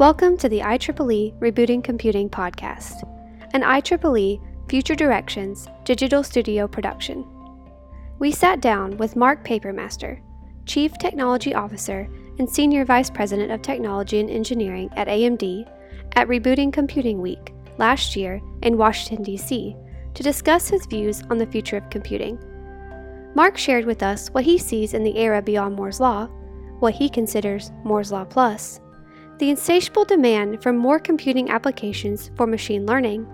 Welcome to the IEEE Rebooting Computing Podcast, an IEEE Future Directions digital studio production. We sat down with Mark Papermaster, Chief Technology Officer and Senior Vice President of Technology and Engineering at AMD, at Rebooting Computing Week last year in Washington, D.C., to discuss his views on the future of computing. Mark shared with us what he sees in the era beyond Moore's Law, what he considers Moore's Law Plus, the insatiable demand for more computing applications for machine learning,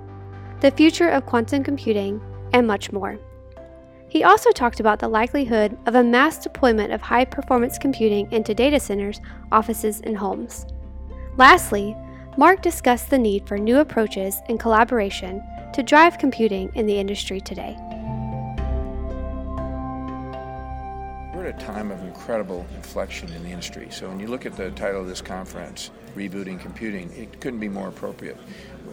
the future of quantum computing, and much more. He also talked about the likelihood of a mass deployment of high performance computing into data centers, offices, and homes. Lastly, Mark discussed the need for new approaches and collaboration to drive computing in the industry today. At a time of incredible inflection in the industry. So when you look at the title of this conference, Rebooting Computing, it couldn't be more appropriate.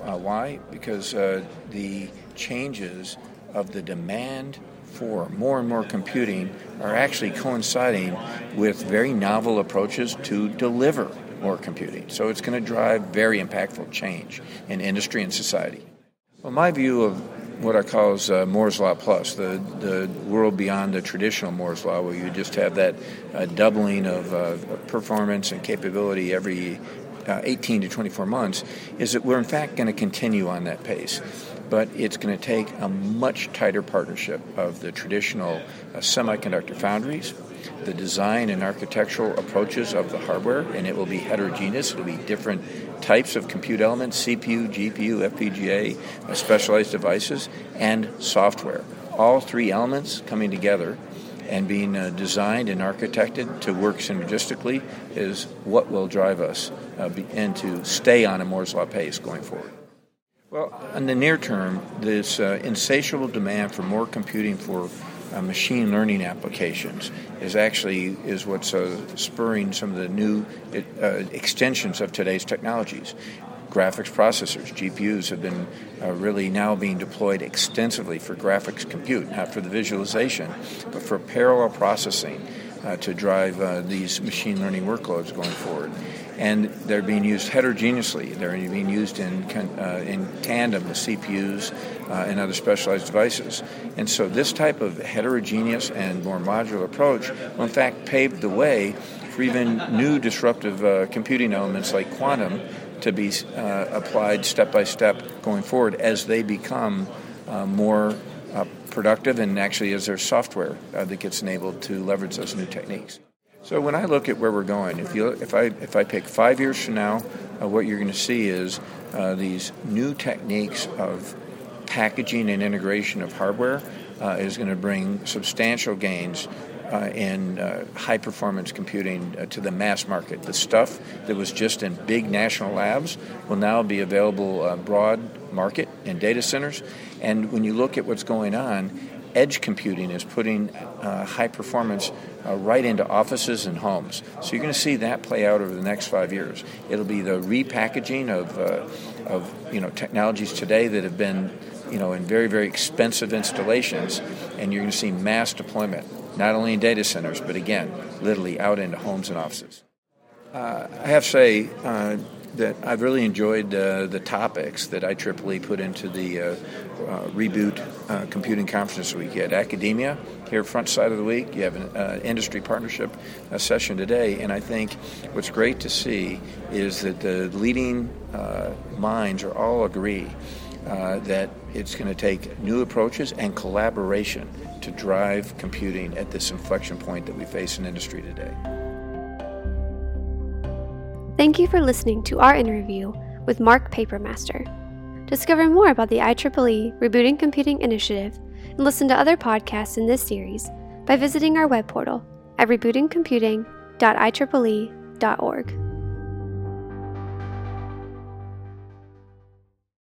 Uh, why? Because uh, the changes of the demand for more and more computing are actually coinciding with very novel approaches to deliver more computing. So it's going to drive very impactful change in industry and society. Well, my view of what I call is uh, Moore's Law Plus, the, the world beyond the traditional Moore's Law, where you just have that uh, doubling of uh, performance and capability every uh, 18 to 24 months, is that we're in fact going to continue on that pace. But it's going to take a much tighter partnership of the traditional uh, semiconductor foundries, the design and architectural approaches of the hardware, and it will be heterogeneous. It'll be different types of compute elements CPU, GPU, FPGA, uh, specialized devices, and software. All three elements coming together and being uh, designed and architected to work synergistically is what will drive us uh, be, and to stay on a Moore's Law pace going forward. Well, in the near term, this uh, insatiable demand for more computing for uh, machine learning applications is actually is what's uh, spurring some of the new uh, extensions of today's technologies. Graphics processors, GPUs, have been uh, really now being deployed extensively for graphics compute, not for the visualization, but for parallel processing uh, to drive uh, these machine learning workloads going forward and they're being used heterogeneously. They're being used in, uh, in tandem with CPUs uh, and other specialized devices. And so, this type of heterogeneous and more modular approach will, in fact, pave the way for even new disruptive uh, computing elements like quantum to be uh, applied step by step going forward as they become more uh, productive and actually is there software that gets enabled to leverage those new techniques. So when I look at where we're going, if you if I if I pick five years from now, uh, what you're going to see is uh, these new techniques of packaging and integration of hardware uh, is going to bring substantial gains uh, in uh, high performance computing uh, to the mass market. The stuff that was just in big national labs will now be available uh, broad market in data centers. And when you look at what's going on, edge computing is putting uh, high performance uh, right into offices and homes. So you're going to see that play out over the next five years. It'll be the repackaging of, uh, of you know technologies today that have been you know in very very expensive installations, and you're going to see mass deployment not only in data centers but again literally out into homes and offices. Uh, I have to say uh, that I've really enjoyed uh, the topics that IEEE put into the uh, uh, Reboot uh, Computing Conference week. You had academia here, front side of the week. You have an uh, industry partnership uh, session today. And I think what's great to see is that the leading minds are all agree that it's going to take new approaches and collaboration to drive computing at this inflection point that we face in industry today. Thank you for listening to our interview with Mark Papermaster. Discover more about the IEEE Rebooting Computing Initiative and listen to other podcasts in this series by visiting our web portal at rebootingcomputing.ieee.org.